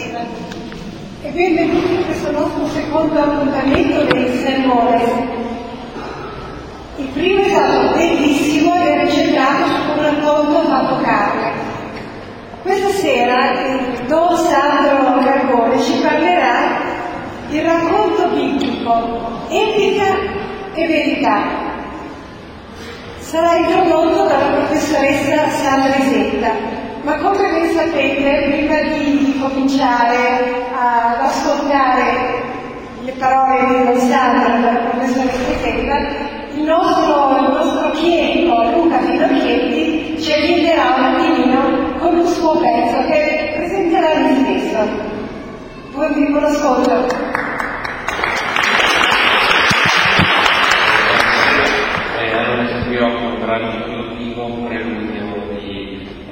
stasera e benvenuti in questo nostro secondo appuntamento dei sermoni. Il primo è stato bellissimo e ricercato su un racconto fatto carne. Questa sera il Don Sandro Gargone ci parlerà del racconto biblico, etica e verità sarà introdotto dalla professoressa Sandra Isetta, ma come ben sapete, prima di cominciare ad ascoltare le parole di Don Sandra dalla professoressa Isetta, il nostro, il nostro chierico Luca Finocchietti ci aiuterà un attimino con un suo pezzo che presenterà lui stesso. Buon vivo l'ascolto. seguirò con un brano introduttivo, preludio di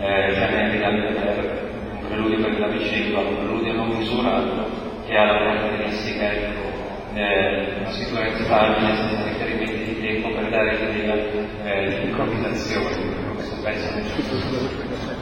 eh, Lamberter, un preludio per il clavicembalo, un preludio non misurato che ha la caratteristica ecco, eh, una scrittura infallibile senza riferimenti di tempo per dare l'idea eh, di improvvisazione. Questo pezzo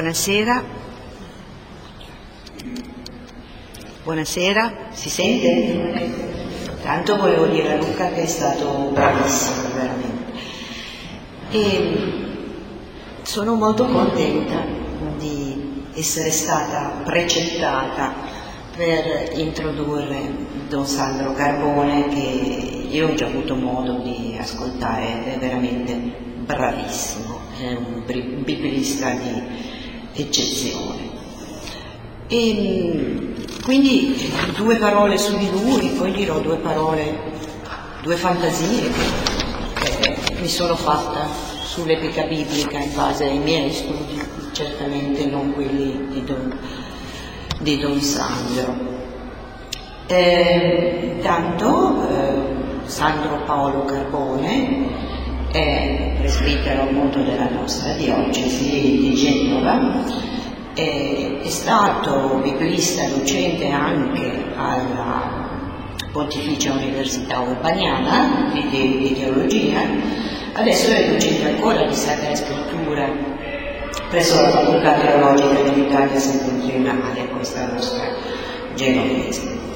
Buonasera. Buonasera, si sente? Tanto volevo dire a Luca che è stato bravissimo, veramente. E sono molto contenta di essere stata precettata per introdurre Don Sandro Carbone che io ho già avuto modo di ascoltare, è veramente bravissimo, è un biblista di eccezione. E quindi due parole su di lui, poi dirò due parole, due fantasie che eh, mi sono fatta sull'epica biblica in base ai miei studi, certamente non quelli di Don, di Don Sandro. Eh, intanto eh, Sandro Paolo Carbone è presbitero appunto della nostra diocesi di Genova, è, è stato biblista docente anche alla Pontificia Università Urbaniana di, di teologia, adesso è docente ancora di Sacra Scrittura presso la Facoltà Teologica dell'Italia Settentrionale, questa nostra genovese.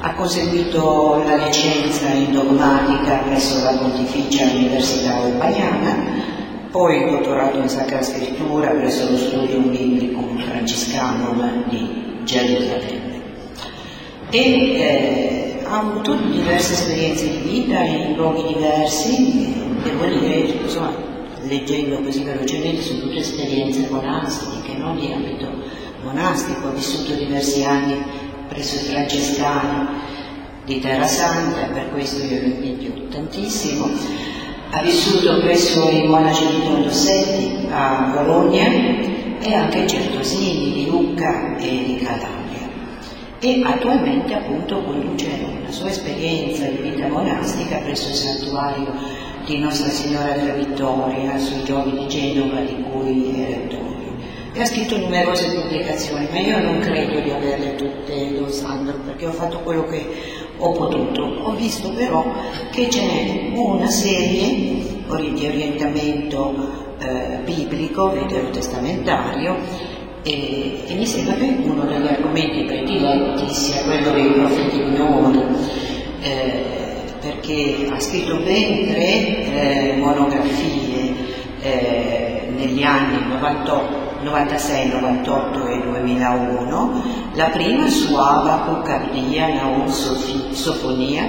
Ha conseguito la licenza in dogmatica presso la Pontificia Università Urbaniana, poi il dottorato in Sacra Scrittura presso lo Studium Biblicum Franciscanum di Gerusalemme. E eh, ha avuto diverse esperienze di vita in luoghi diversi, devo dire, insomma, leggendo così velocemente, sono tutte esperienze monastiche, non di ambito monastico, ha vissuto diversi anni presso i francescani di Terra Santa, per questo io lo invidio tantissimo. Ha vissuto presso i monaci di Tondossetti a Bologna e anche in Certosini di Lucca e di Catania. E attualmente appunto conduce una sua esperienza di vita monastica presso il santuario di Nostra Signora della Vittoria sui giochi di Genova di cui è rettore e ha scritto numerose pubblicazioni, ma io non credo di averle tutte Don Sandro perché ho fatto quello che ho potuto. Ho visto però che ce n'è una serie di orientamento eh, biblico, veterotestamentario, e, e mi sembra che uno degli argomenti prediletti sia quello dei profeti minori. Eh, perché ha scritto ben tre eh, monografie eh, negli anni 98 96, 98 e 2001, la prima su Abaco, Cardia, Naum, Sofonia,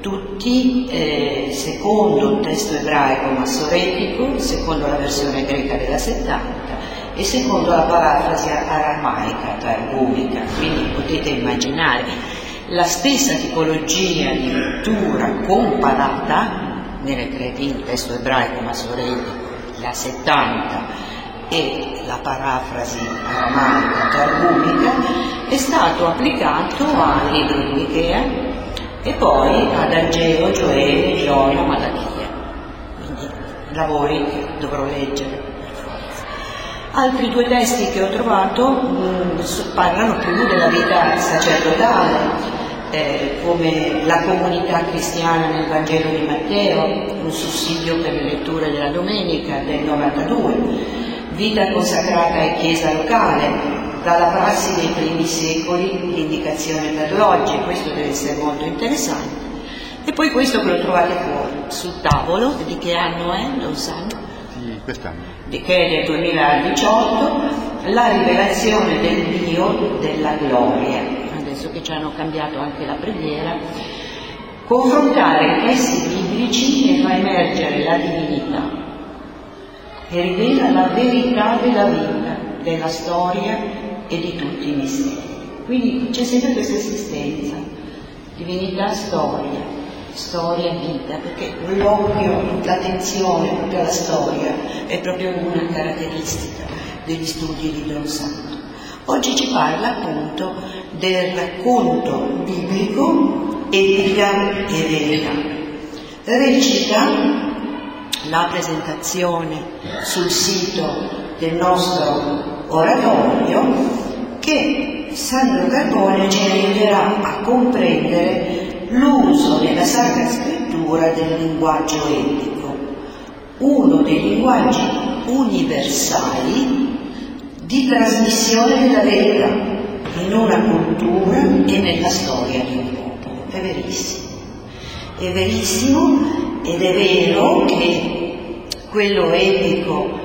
tutti eh, secondo un testo ebraico massoretico, secondo la versione greca della 70 e secondo la parafrasi aramaica, targumica, quindi potete immaginare la stessa tipologia di lettura comparata il testo ebraico massoretico, la 70 e la parafrasi aramaica targumica è stato applicato al libro di Michea e poi ad Ageo, Gioele, Gioia, Malachia. Quindi lavori che dovrò leggere. Altri due testi che ho trovato mh, mm, parlano più della vita sacerdotale, eh, come la comunità cristiana nel Vangelo di Matteo, un sussidio per le letture della domenica del 92, vita consacrata e chiesa locale, dalla prassi dei primi secoli l'indicazione per l'oggi, questo deve essere molto interessante. E poi questo che lo trovate fuori, sul tavolo, di che anno è, non sanno? Di quest'anno. Di che è del 2018, la rivelazione del Dio della gloria, adesso che ci hanno cambiato anche la preghiera, confrontare testi biblici e fa emergere la divinità e rivela la verità della vita, della storia e di tutti i misteri. Quindi c'è sempre questa esistenza, divinità, storia, storia, vita, perché l'occhio, l'attenzione proprio alla storia è proprio una caratteristica degli studi di Don Santo. Oggi ci parla appunto del racconto biblico, etica e verità. Recita la presentazione sul sito del nostro oratorio che Sandro Carbone ci aiuterà a comprendere l'uso della Sacra Scrittura del linguaggio etico, uno dei linguaggi universali di trasmissione della verità in una cultura e nella storia di un popolo. È verissimo. È verissimo ed è vero che quello epico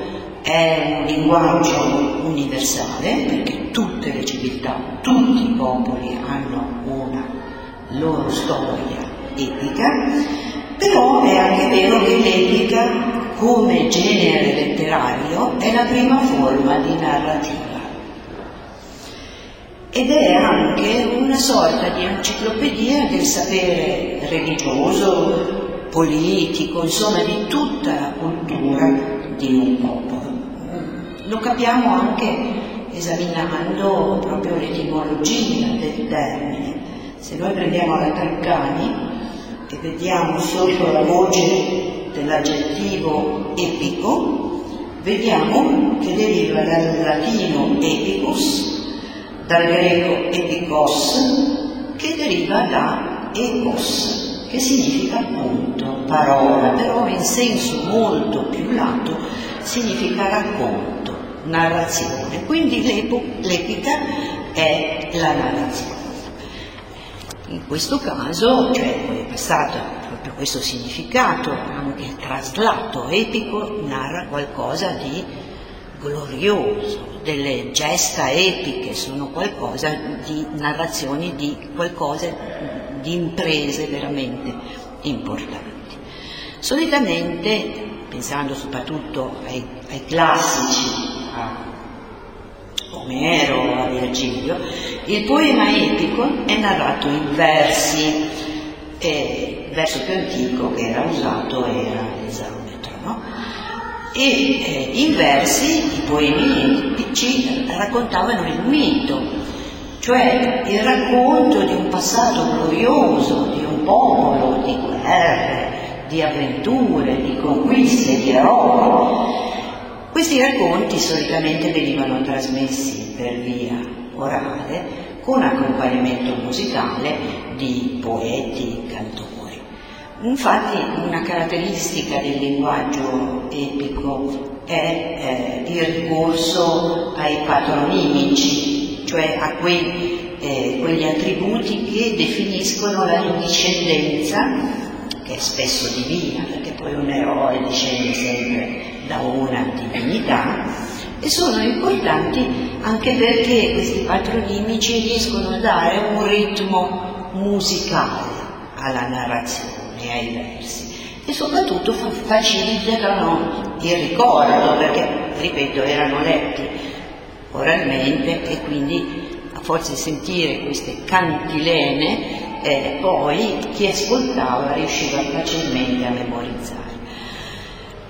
è un linguaggio universale perché tutte le civiltà, tutti i popoli hanno una loro storia epica, però è anche vero che l'epica come genere letterario è la prima forma di narrativa ed è anche una sorta di enciclopedia del sapere religioso, politico, insomma di tutta la cultura di un popolo. Lo capiamo anche esaminando proprio l'etimologia del termine. Se noi prendiamo la Treccani e vediamo sotto la voce dell'aggettivo epico, vediamo che deriva dal latino epicus, dal greco epikos, che deriva da epos, che significa appunto parola, però in senso molto più lato significa racconto, narrazione. Quindi l'epica è la narrazione. In questo caso, cioè è passato proprio questo significato, anche traslato, epico, narra qualcosa di glorioso, delle gesta epiche, sono qualcosa di narrazioni di qualcosa di imprese veramente importanti. Solitamente, pensando soprattutto ai, ai classici, a Omero, a Virgilio, il poema epico è narrato in versi, e il verso più antico che era usato era? E eh, in versi i poemi epici raccontavano il mito, cioè il racconto di un passato glorioso, di un popolo, di guerre, di avventure, di conquiste, di eroi. Questi racconti solitamente venivano trasmessi per via orale con accompagnamento musicale di poeti, cantori. Infatti una caratteristica del linguaggio epico è eh, il ricorso ai patronimici, cioè a quei, eh, quegli attributi che definiscono la discendenza, che è spesso divina, perché poi un eroe discende sempre da una divinità, e sono importanti anche perché questi patronimici riescono a dare un ritmo musicale alla narrazione ai versi e soprattutto facilitano il ricordo perché, ripeto, erano letti oralmente e quindi a forza di sentire queste cantilene eh, poi chi ascoltava riusciva facilmente a memorizzare.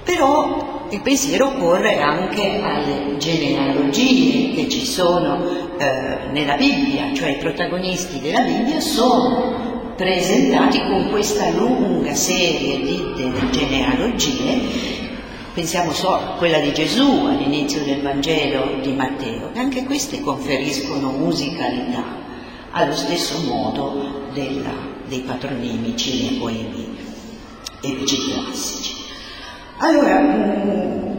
Però il pensiero corre anche alle genealogie che ci sono eh, nella Bibbia, cioè i protagonisti della Bibbia sono presentati con questa lunga serie di, genealogie pensiamo solo a quella di Gesù all'inizio del Vangelo di Matteo, e anche queste conferiscono musicalità allo stesso modo della, dei patronimici nei poemi epici classici. Allora, mm,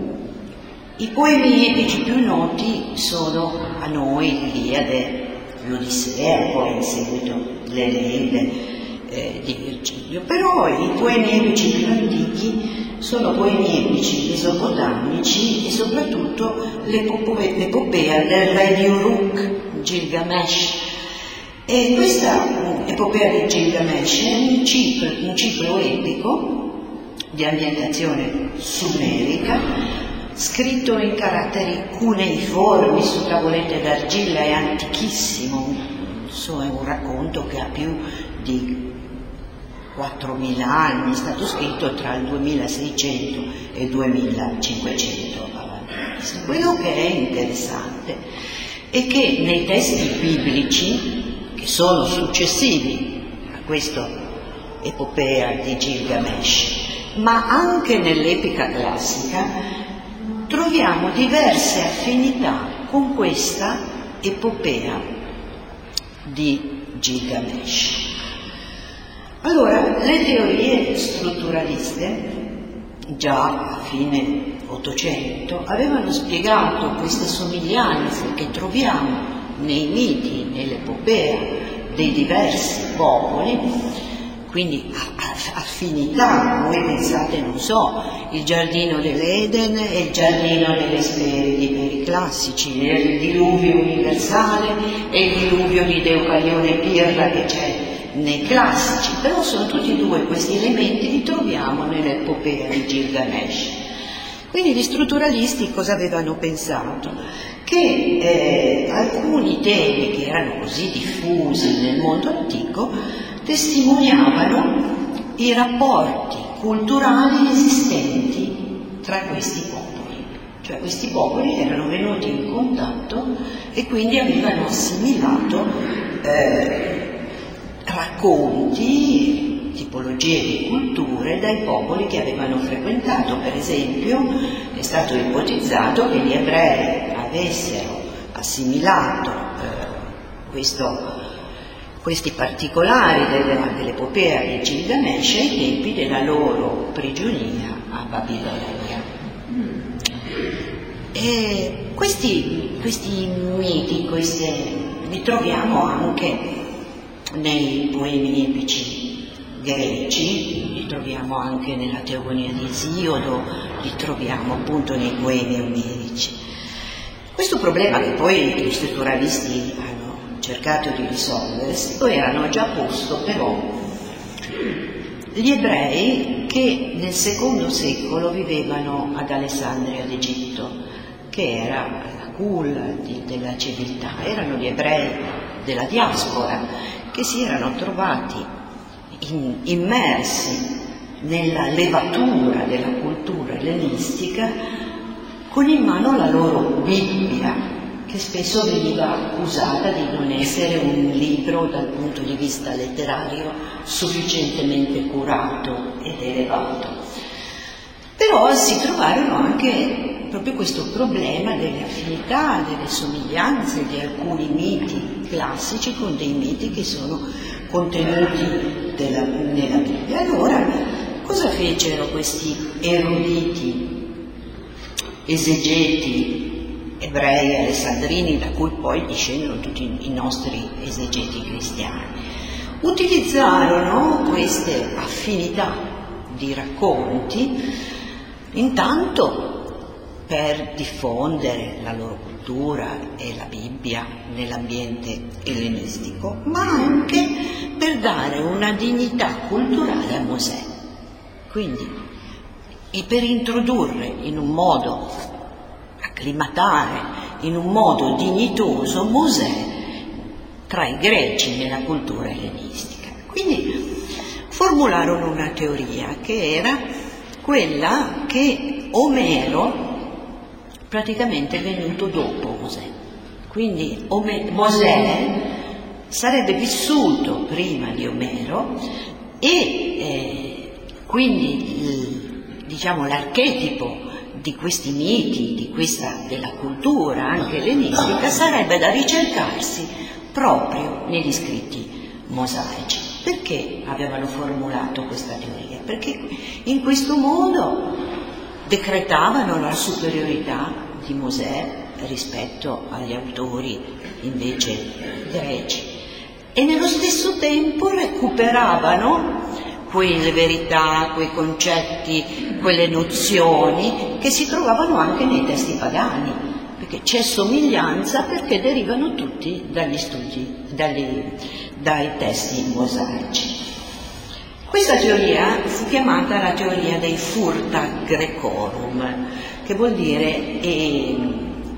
i poemi epici più noti sono a noi l'Iliade, l'Odissea, poi in seguito l'Eneide eh, di Virgilio, però i poemi epici più antichi sono poemi epici mesopotamici e soprattutto l'epopea del re di Uruk, Gilgamesh. E questa epopea di Gilgamesh è un ciclo, un ciclo epico di ambientazione sumerica scritto in caratteri cuneiformi su tavolette d'argilla, è antichissimo, insomma è un racconto che ha più di 4.000 anni, è stato scritto tra il 2600 e il 2500 avanti. Quello che è interessante è che nei testi biblici, che sono successivi a questa epopea di Gilgamesh, ma anche nell'epica classica, troviamo diverse affinità con questa epopea di Gilgamesh. Allora, le teorie strutturaliste, già a fine Ottocento avevano spiegato queste somiglianze che troviamo nei miti, nell'epopea dei diversi popoli, quindi affinità, voi pensate, non so, il giardino dell'Eden e il giardino delle Speridi per i classici, il diluvio universale e il diluvio di Deucalione che c'è nei classici, però sono tutti e due questi elementi li troviamo nell'epopea di Gilgamesh. Quindi gli strutturalisti cosa avevano pensato? Che eh, alcuni temi che erano così diffusi nel mondo antico testimoniavano i rapporti culturali esistenti tra questi popoli. Cioè questi popoli erano venuti in contatto e quindi avevano assimilato eh, racconti tipologie di culture dai popoli che avevano frequentato. Per esempio è stato ipotizzato che gli ebrei avessero assimilato eh, questo, questi particolari dell'epopea di Gilgamesh ai tempi della loro prigionia a Babilonia. E questi, questi miti, queste, li troviamo anche nei poemi epici greci, li troviamo anche nella teogonia di Esiodo, li troviamo appunto nei poemi omerici. Questo problema che poi gli strutturalisti hanno cercato di risolvere lo erano già posto però gli ebrei che nel secondo secolo vivevano ad Alessandria d'Egitto, che era la culla della civiltà, erano gli ebrei della diaspora che si erano trovati in, immersi nella levatura della cultura ellenistica con in mano la loro Bibbia, che spesso veniva accusata di non essere un libro dal punto di vista letterario sufficientemente curato ed elevato. Però si trovarono anche proprio questo problema delle affinità, delle somiglianze di alcuni miti classici con dei miti che sono contenuti della, nella Bibbia. Allora, cosa fecero questi eruditi, esegeti ebrei alessandrini, da cui poi discendono tutti i nostri esegeti cristiani? Utilizzarono queste affinità di racconti intanto per diffondere la loro cultura e la Bibbia nell'ambiente ellenistico, ma anche per dare una dignità culturale a Mosè. Quindi, e per introdurre in un modo, acclimatare in un modo dignitoso Mosè tra i greci nella cultura ellenistica. Quindi formularono una teoria che era quella che Omero praticamente è venuto dopo Mosè. Quindi Ome- Mosè sarebbe vissuto prima di Omero e eh, quindi il, diciamo, l'archetipo di questi miti, di questa, della cultura anche ellenistica sarebbe da ricercarsi proprio negli scritti mosaici. Perché avevano formulato questa teoria? Perché in questo modo decretavano la superiorità di Mosè rispetto agli autori invece greci e nello stesso tempo recuperavano quelle verità, quei concetti, quelle nozioni che si trovavano anche nei testi pagani, perché c'è somiglianza perché derivano tutti dagli studi, dagli, dai testi mosaici. Questa teoria fu chiamata la teoria dei furta grecorum, che vuol dire eh,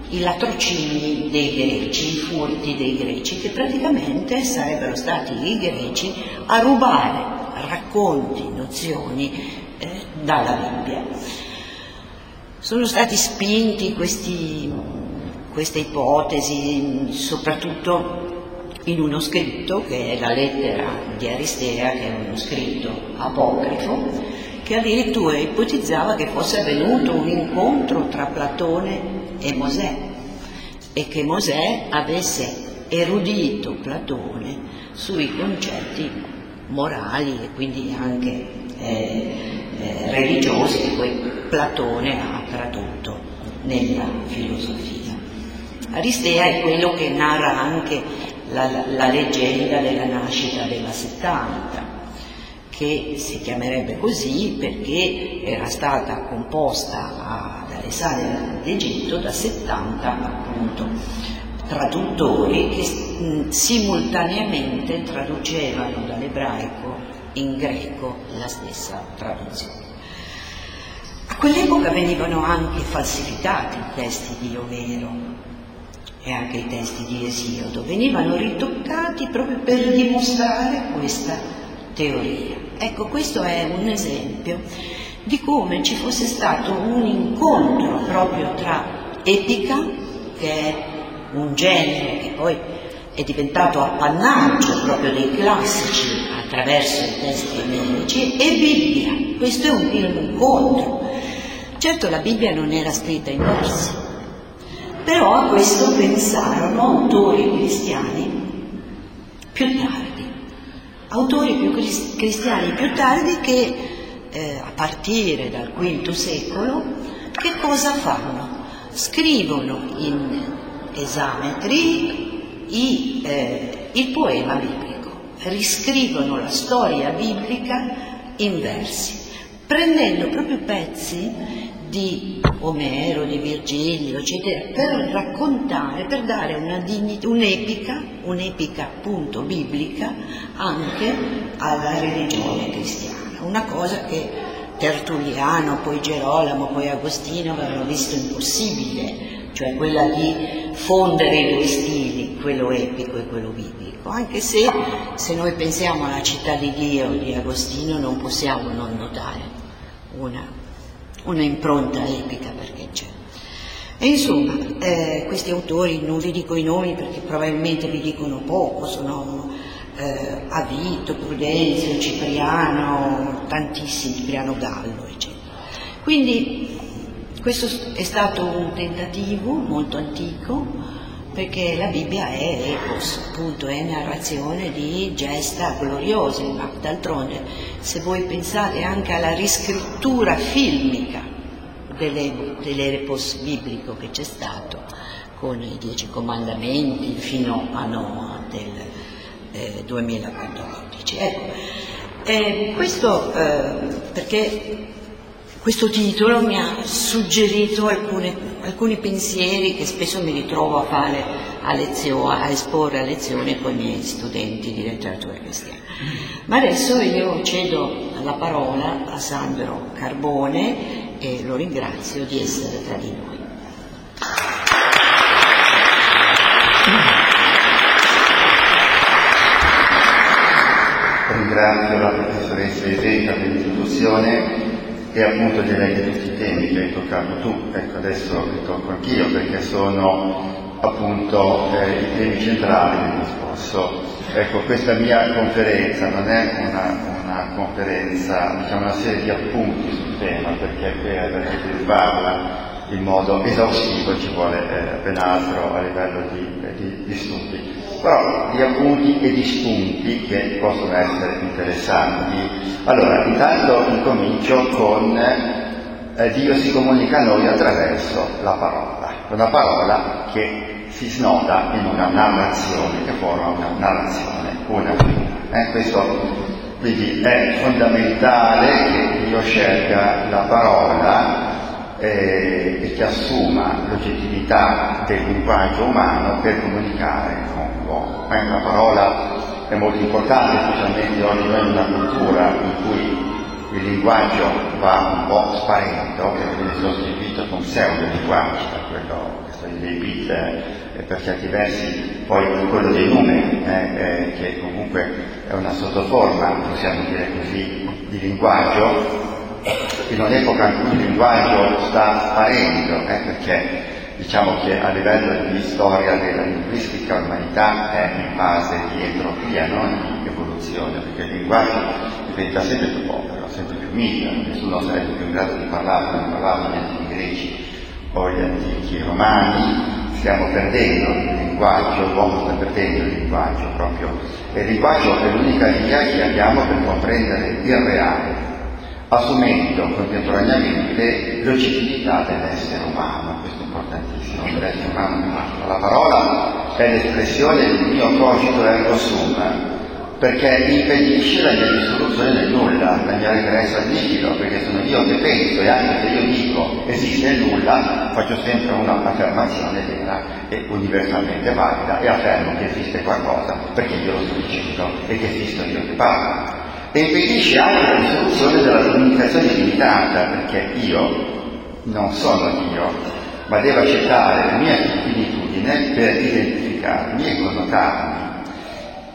i latrocini dei greci, i furti dei greci, che praticamente sarebbero stati i greci a rubare racconti, nozioni eh, dalla Bibbia. Sono stati spinti questi, queste ipotesi soprattutto in uno scritto che è la lettera di Aristea, che è uno scritto apocrifo, che addirittura ipotizzava che fosse avvenuto un incontro tra Platone e Mosè e che Mosè avesse erudito Platone sui concetti morali e quindi anche eh, eh, religiosi che poi Platone ha tradotto nella filosofia. Aristea è quello che narra anche la, la leggenda della nascita della 70, che si chiamerebbe così perché era stata composta ad Alessandria d'Egitto da 70 appunto traduttori che simultaneamente traducevano dall'ebraico in greco la stessa traduzione. A quell'epoca venivano anche falsificati i testi di Omero e anche i testi di Esiodo, venivano ritoccati proprio per dimostrare questa teoria. Ecco, questo è un esempio di come ci fosse stato un incontro proprio tra epica, che è un genere che poi è diventato appannaggio proprio dei classici attraverso i testi emerici, e Bibbia. Questo è un incontro. Certo la Bibbia non era scritta in versi, però a questo pensarono autori cristiani più tardi, autori più cristiani più tardi che eh, a partire dal V secolo che cosa fanno? Scrivono in esametri i, eh, il poema biblico, riscrivono la storia biblica in versi, prendendo proprio pezzi di Omero, di Virgilio, eccetera, per raccontare, per dare una dignità, un'epica, un'epica appunto biblica anche alla religione cristiana, una cosa che Tertulliano, poi Gerolamo, poi Agostino avevano visto impossibile, cioè quella di fondere i due stili, quello epico e quello biblico, anche se se noi pensiamo alla città di Dio di Agostino non possiamo non notare una, una impronta epica perché c'è. E insomma, eh, questi autori non vi dico i nomi perché probabilmente vi dicono poco, sono eh, Avito, Prudenzio, Cipriano, tantissimi, Cipriano Gallo, eccetera. Quindi questo è stato un tentativo molto antico perché la Bibbia è epos, appunto, è narrazione di gesta gloriose, ma d'altronde se voi pensate anche alla riscrittura filmica dell'epos biblico che c'è stato, con i dieci comandamenti fino a Noah del eh, 2014. Ecco, eh, questo eh, perché questo titolo mi ha suggerito alcune, alcuni pensieri che spesso mi ritrovo a fare a, lezione, a esporre a lezione con i miei studenti di letteratura cristiana. Ma adesso io cedo la parola a Sandro Carbone e lo ringrazio di essere tra di noi. Ringrazio la professoressa Iseca per l'introduzione e appunto direi che tutti i temi che hai toccato tu, ecco adesso li tocco anch'io perché sono appunto eh, i temi centrali del discorso. Ecco, questa mia conferenza non è una, una conferenza, diciamo una serie di appunti sul tema, perché per svilupparla in modo esaustivo ci vuole eh, ben altro a livello di, di, di studi però di appunti e di spunti che possono essere interessanti. Allora, intanto incomincio con eh, Dio si comunica a noi attraverso la parola, una parola che si snoda in una narrazione, che forma una narrazione, una eh, questo quindi è fondamentale che Dio scelga la parola eh, e che assuma l'oggettività del linguaggio umano per comunicare con l'uomo. Eh, la parola è molto importante, specialmente oggi noi in una cultura in cui il linguaggio va un po' sparendo e viene sostituito con pseudo-linguaggi, da quello che dei bit eh, per certi versi, poi quello dei numeri, eh, eh, che comunque è una sottoforma, possiamo dire così, di linguaggio, in un'epoca in cui il linguaggio sta sparendo, eh, perché diciamo che a livello di storia della linguistica l'umanità è in fase di entropia, non di evoluzione, perché il linguaggio diventa sempre più povero, sempre più micro, nessuno sarebbe più in grado di parlarlo, non parlavano gli antichi greci o gli antichi romani, stiamo perdendo il linguaggio, l'uomo sta perdendo il linguaggio proprio, e il linguaggio è l'unica via che abbiamo per comprendere il reale assumendo contemporaneamente l'oggettività dell'essere umano, questo è importantissimo, dell'essere umano. La parola è l'espressione del mio cogito ergo sum, perché impedisce la mia dissoluzione nel nulla, la mia regressa al nihilo, perché sono io che penso e anche se io dico esiste il nulla, faccio sempre un'affermazione vera e universalmente valida e affermo che esiste qualcosa perché io lo sto dicendo e che esisto io che parlo. E impedisce anche la dissoluzione della comunicazione limitata, perché io non sono io, ma devo accettare la mia finitudine per identificarmi e connotarmi.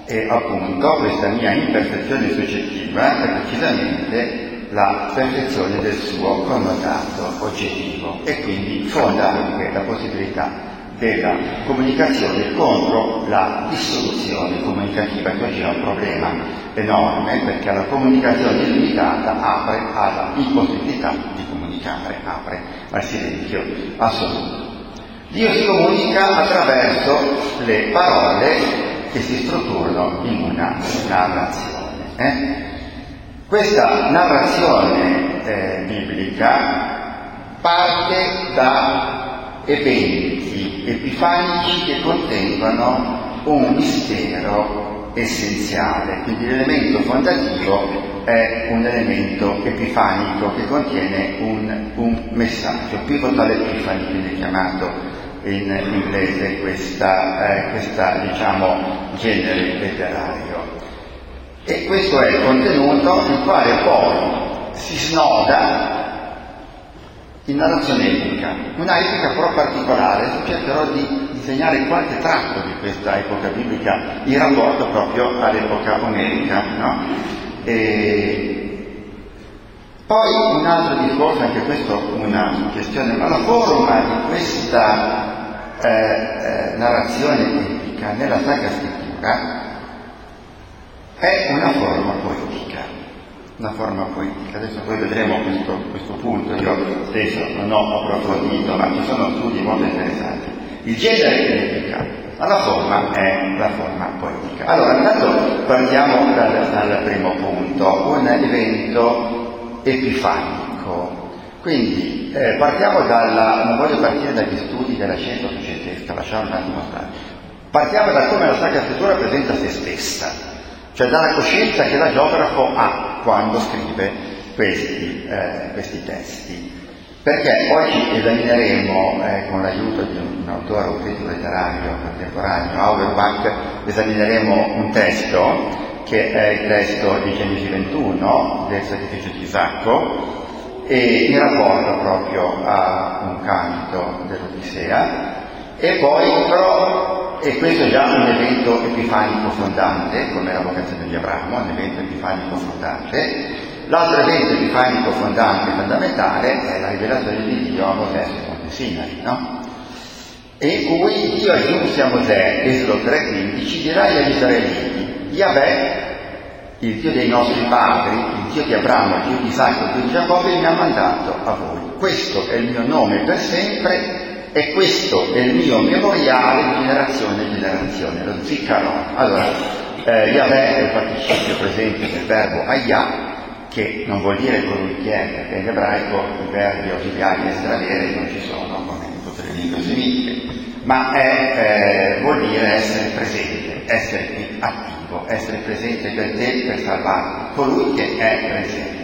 E appunto questa mia imperfezione soggettiva è precisamente la perfezione del suo connotato oggettivo e quindi fonda anche la possibilità della comunicazione contro la dissoluzione comunicativa che oggi è un problema enorme perché la comunicazione illimitata apre alla impossibilità di comunicare, apre al silenzio assoluto. Dio si comunica attraverso le parole che si strutturano in una narrazione. Eh? Questa narrazione eh, biblica parte da eventi epifanici che contengono un mistero essenziale, quindi l'elemento fondativo è un elemento epifanico che contiene un, un messaggio, pivotal epifani, quindi chiamato in inglese questa, eh, diciamo, genere letterario. E questo è il contenuto il quale poi si snoda in narrazione epica, una epica però particolare, cercherò di disegnare qualche tratto di questa epoca biblica in rapporto proprio all'epoca omerica. No? E poi un altro discorso, anche questo una questione, ma la forma di questa eh, eh, narrazione epica nella Sacra Scrittura è una forma poetica, una forma poetica. Adesso poi vedremo questo, questo punto, io stesso non ho approfondito, ma ci sono studi molto interessanti. Il genere è l'epica, ma la forma è la forma poetica. Allora, intanto partiamo dal, dal primo punto, un evento epifanico. Quindi eh, partiamo dalla, non voglio partire dagli studi della scienza societesca, lasciamo un attimo stare. Partiamo da come la Sacra Scrittura presenta se stessa, cioè dalla coscienza che la geografo ha quando scrive questi, eh, questi testi. Perché oggi esamineremo, eh, con l'aiuto di un, autore, un critico letterario contemporaneo, Auerbach, esamineremo un testo che è il testo di Genesi 21 del sacrificio di Isacco, e in rapporto proprio a un canto dell'Odissea e poi però, e questo è già un evento epifanico fondante, come la vocazione di Abramo, un evento epifanico fondante, l'altro evento epifanico fondante fondamentale è la rivelazione di Dio a Mosè su Monte Sinai, no? E in cui Dio aggiunse a Mosè, Esodo 3,15, dirai agli israeliti, Yahweh il Dio dei nostri padri, il Dio di Abramo, il Dio di Isacco, il Dio di Giacobbe mi ha mandato a voi. Questo è il mio nome per sempre e questo è il mio memoriale di generazione in generazione, lo ziccaron. Allora, eh, Yahweh è il participio presente del verbo ayah, che non vuol dire colui che è, perché in ebraico i verbi ausiliari estraneri non ci sono, come in tutte le lingue semitiche, ma è, eh, vuol dire essere presente, essere attivo, essere presente per te per salvarti, colui che è presente.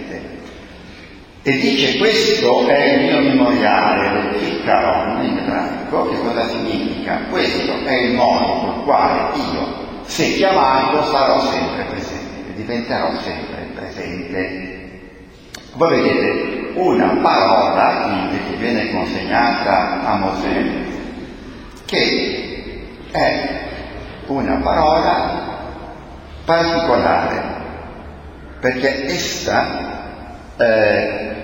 E dice questo è il mio memoriale del Ficcaron in ebraico, che cosa significa? Questo è il modo col quale io, se chiamato, sarò sempre presente, diventerò sempre presente. Voi vedete una parola che viene consegnata a Mosè, che è una parola particolare, perché essa eh,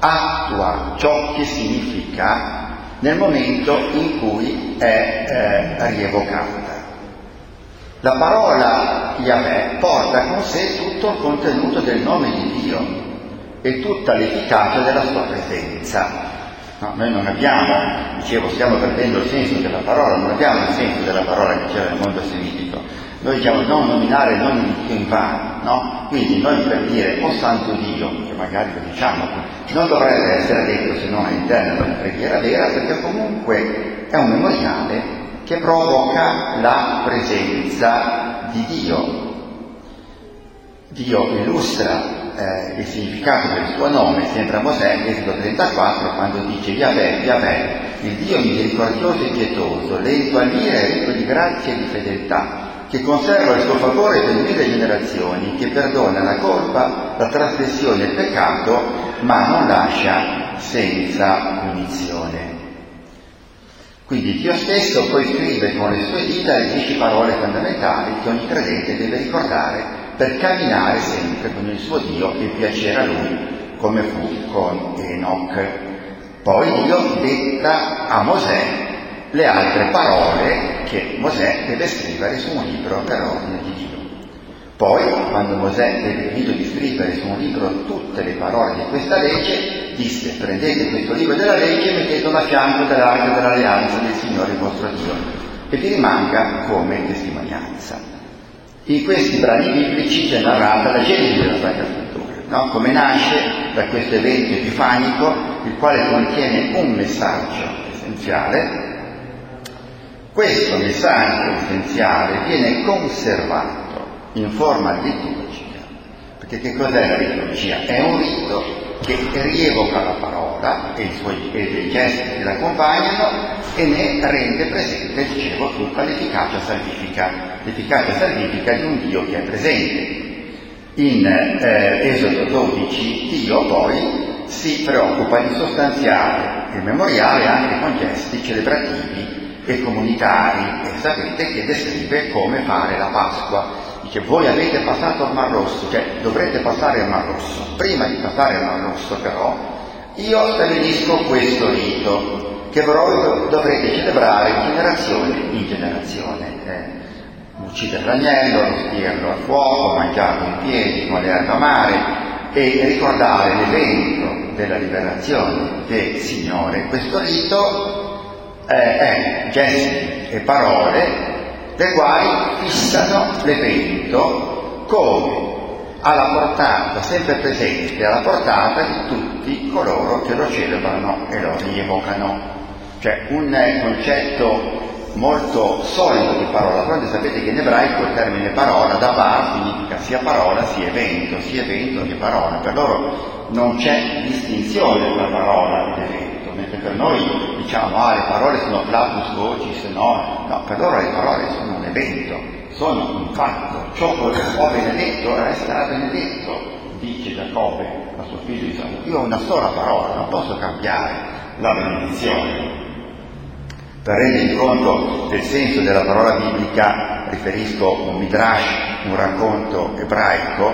attua ciò che significa nel momento in cui è eh, rievocata. La parola Yahweh porta con sé tutto il contenuto del nome di Dio e tutta l'efficacia della sua presenza. No, noi non abbiamo, dicevo, stiamo perdendo il senso della parola, non abbiamo il senso della parola che c'era nel mondo semitico, Noi diciamo non nominare Dio in vano, no? Quindi noi per dire o santo Dio, che magari lo diciamo, non dovrebbe essere detto se non all'interno della preghiera vera, perché comunque è un memoriale che provoca la presenza di Dio. Dio illustra eh, il significato del suo nome, sempre a Mosè, Esodo 34, quando dice Yahweh, Yahweh, il Dio misericordioso e pietoso, lento a dire e ricco di grazia e di fedeltà, che conserva il suo favore per mille generazioni, che perdona la colpa, la trasgressione e il peccato, ma non lascia senza punizione. Quindi Dio stesso poi scrive con le sue dita le dieci parole fondamentali che ogni credente deve ricordare per camminare sempre con il suo Dio e piacere a Lui, come fu con Enoch. Poi Dio detta a Mosè le altre parole che Mosè deve scrivere su un libro per ordine di Dio. Poi, quando Mosè ebbe finito di scrivere su un libro tutte le parole di questa legge, disse prendete questo libro della legge e mettetelo a fianco dell'arca dell'alleanza del Signore vostro Dio e vi rimanga come testimonianza. In questi brani biblici c'è narrata la genesi della Sacra Scrittura, no? come nasce da questo evento epifanico, il quale contiene un messaggio essenziale. Questo messaggio essenziale viene conservato in forma liturgica, perché che cos'è la liturgia? È un rito che rievoca la parola e, suoi, e dei gesti che l'accompagnano e ne rende presente, dicevo, tutta l'efficacia salvifica l'efficacia salvifica di un Dio che è presente. In eh, Esodo 12 Dio poi si preoccupa di sostanziare il memoriale anche con gesti celebrativi e comunitari e sapete che descrive come fare la Pasqua. Dice voi avete passato il Mar Rosso, cioè dovrete passare il Mar Rosso. Prima di passare il Mar Rosso però io stabilisco questo rito che voi dovrete celebrare di generazione in generazione. Eh uccidere l'agnello, respirarlo a fuoco, mangiarlo in piedi con le erbe amare e ricordare l'evento della liberazione del Signore. Questo rito eh, è gesti e parole le quali fissano l'evento come alla portata, sempre presente, alla portata di tutti coloro che lo celebrano e lo rievocano. Cioè un concetto molto solido di parola. Quando sapete che in ebraico il termine parola da bar significa sia parola sia evento, sia evento che parola. Per loro non c'è distinzione tra parola ed evento, mentre per noi diciamo ah le parole sono platus vocis, no, no, per loro le parole sono un evento, sono un fatto. Ciò che ho benedetto resterà benedetto, dice Giacobbe a suo figlio Isaù. Io ho una sola parola, non posso cambiare la benedizione per rendervi conto del senso della parola biblica riferisco un midrash, un racconto ebraico,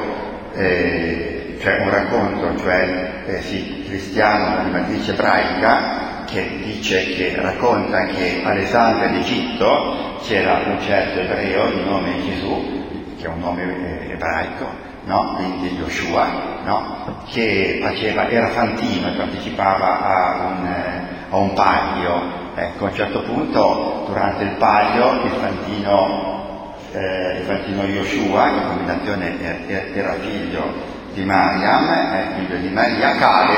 eh, cioè un racconto, cioè eh, sì, cristiano di matrice ebraica, che dice che racconta che Alessandria d'Egitto c'era un certo ebreo di nome Gesù, che è un nome eh, ebraico, no? quindi Yoshua, no? che faceva, era fantino e partecipava a un, eh, a un paglio Ecco, a un certo punto, durante il paglio, il fantino, eh, il fantino Yoshua, in combinazione era figlio di Mariam, eh, figlio di Maria, cade,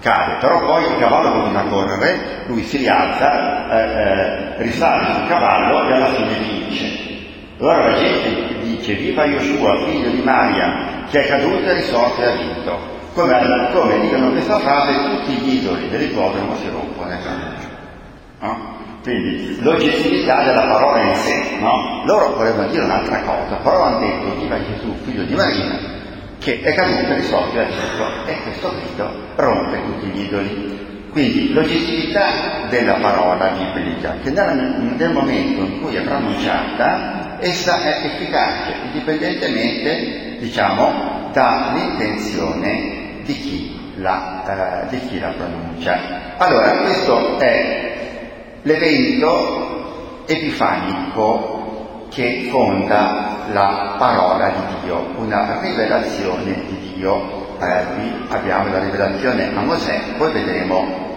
cade, però poi il cavallo continua a correre, lui si rialza, eh, eh, risale sul cavallo e alla fine vince. Allora la gente dice, viva Yoshua, figlio di Mariam, che è caduto e risorto e ha vinto. Come, come dicono questa frase, tutti gli idoli dell'ippodromo si rompono e caduto. No? Quindi l'oggettività della parola in sé, no? Loro volevano dire un'altra cosa, però hanno detto viva Gesù, figlio di Maria, che è caduto e risolto al cielo e questo grido rompe tutti gli idoli. Quindi l'oggettività della parola biblica, che nel, nel momento in cui è pronunciata, essa è efficace, indipendentemente, diciamo, dall'intenzione di chi la, eh, di chi la pronuncia. Allora, questo è l'evento epifanico che fonda la parola di Dio, una rivelazione di Dio. Eh, qui abbiamo la rivelazione a Mosè, poi vedremo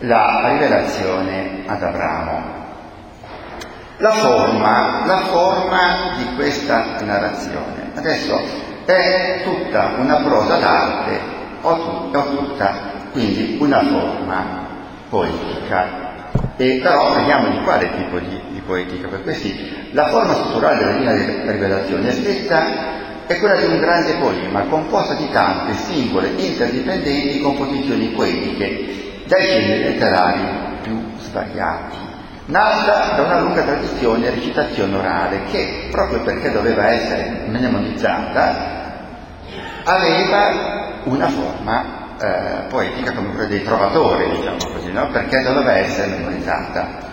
la rivelazione ad Abramo. La forma, la forma di questa narrazione. Adesso è tutta una prosa d'arte o, tut- o tutta quindi una forma poetica. E però vediamo di quale tipo di, poetica, per questi la forma strutturale della linea di rivelazione è stessa è quella di un grande poema composta di tante singole interdipendenti composizioni poetiche dai generi letterari più svariati. Nata da una lunga tradizione di recitazione orale che, proprio perché doveva essere mnemonizzata, aveva una forma eh, poetica come quella dei trovatori, diciamo così, no? perché doveva essere memorizzata.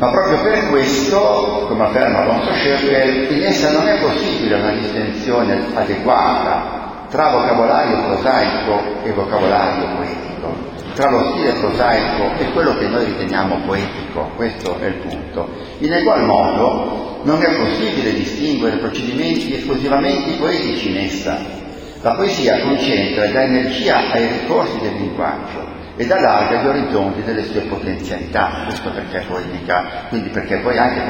Ma proprio per questo, come afferma Alonso Scherkel, in essa non è possibile una distinzione adeguata tra vocabolario prosaico e vocabolario poetico, tra lo stile prosaico e quello che noi riteniamo poetico, questo è il punto. In egual modo non è possibile distinguere procedimenti esclusivamente poetici in essa. La poesia concentra e dà energia ai ricorsi del linguaggio, ed allarga gli orizzonti delle sue potenzialità, questo perché è poetica, quindi perché poi anche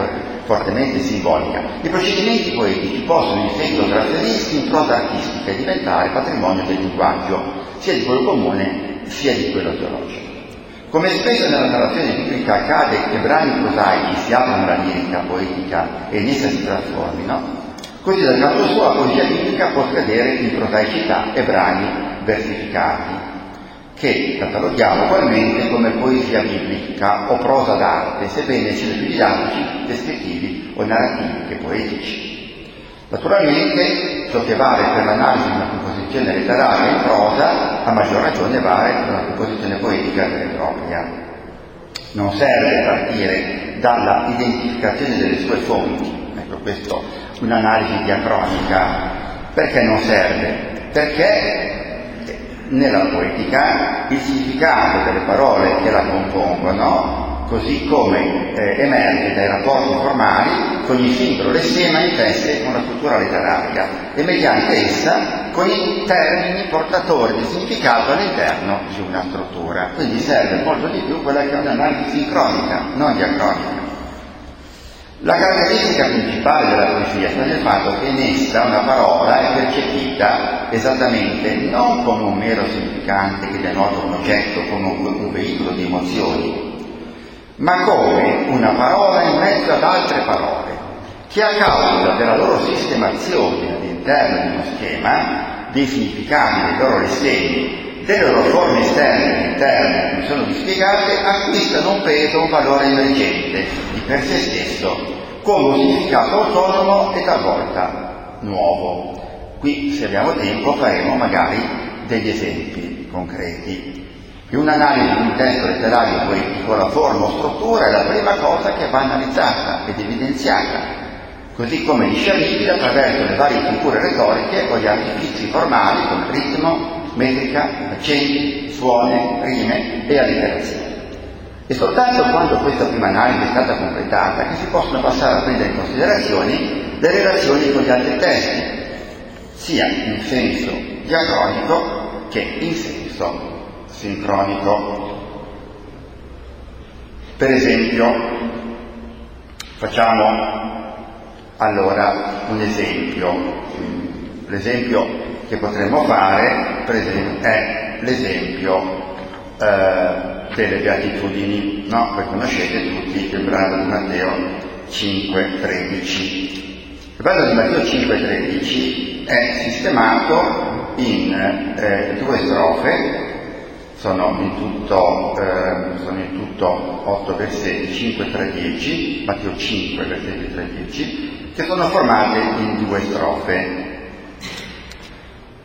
fortemente simbolica. I procedimenti poetici possono in seguito trasferirsi in prosa artistica e diventare patrimonio del linguaggio, sia di quello comune sia di quello teologico. Come spesso nella narrazione biblica accade che brani prosaici si aprono alla lirica poetica e in essa si trasformino, così dal canto suo la poesia biblica può scadere in prosaicità e brani versificati, che cataloghiamo ugualmente come poesia biblica o prosa d'arte, sebbene siano più didattici, descrittivi o narrativi che poetici. Naturalmente ciò che vale per l'analisi di una composizione letteraria in prosa, a maggior ragione vale per una composizione poetica vera e propria. Non serve partire dalla identificazione delle sue fonti, ecco questo un'analisi diacronica, perché non serve? Perché nella poetica il significato delle parole che la compongono, così come eh, emerge dai rapporti formali, con ogni singolo lessema intesse una struttura letteraria e mediante essa con i termini portatori di significato all'interno di una struttura. Quindi serve molto di più quella che è un'analisi sincronica, non diacronica. La caratteristica principale della poesia sta nel fatto che in essa una parola è percepita esattamente non come un mero significante che denota un oggetto, come un, veicolo di emozioni, ma come una parola in mezzo ad altre parole, che a causa della loro sistemazione all'interno di uno schema, dei significati dei loro lessemi, delle loro forme esterne e interne che sono dispiegate, acquistano un peso, un valore emergente di per sé stesso, come un significato autonomo e talvolta nuovo. Qui, se abbiamo tempo, faremo magari degli esempi concreti. In un'analisi di un testo letterario poetico, la forma o struttura è la prima cosa che va analizzata ed evidenziata, così come discernibile attraverso le varie figure retoriche o gli artifici formali come ritmo, metrica, accenti, suone, rime e allitterazioni. E soltanto quando questa prima analisi è stata completata che si possono passare a prendere in considerazione le relazioni con gli altri testi, sia in senso diacronico che in senso sincronico. Per esempio, facciamo allora un esempio, l'esempio che potremmo fare per esempio, è l'esempio eh, delle beatitudini, no? Voi conoscete tutti il brano di Matteo 5,13. Il brano di Matteo 5,13 è sistemato in eh, due strofe, sono in tutto, eh, sono in tutto 8 versetti, 5, 3, 10, Matteo 5, versetti 3, 10, che sono formate in due strofe.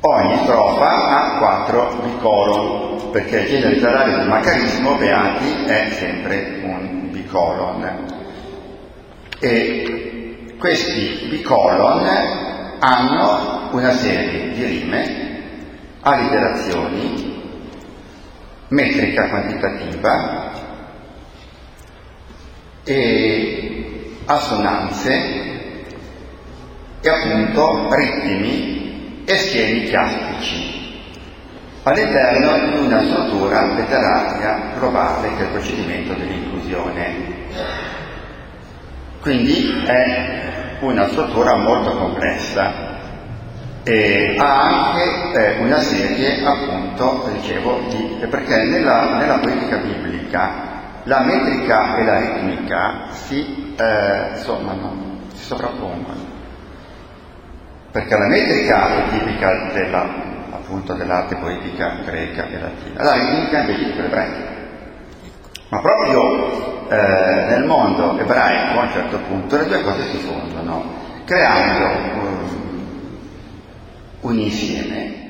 Ogni strofa ha quattro bicolon, perché il genere letterario del macarismo, Beati, è sempre un bicolon. E questi bicolon hanno una serie di rime, allitterazioni, metrica quantitativa e assonanze e appunto ritmi e schemi chiastici all'interno di una struttura letteraria globale che è il procedimento dell'inclusione. Quindi è una struttura molto complessa e ha anche eh, una serie, appunto, dicevo, di, perché nella, nella poetica biblica la metrica e la ritmica si, eh, insomma, no, si sovrappongono. Perché la metrica è tipica della, appunto, dell'arte poetica greca e latina, la ritmica invece è ebraica. Ma proprio eh, nel mondo ebraico a un certo punto le due cose si fondono, creando um, un insieme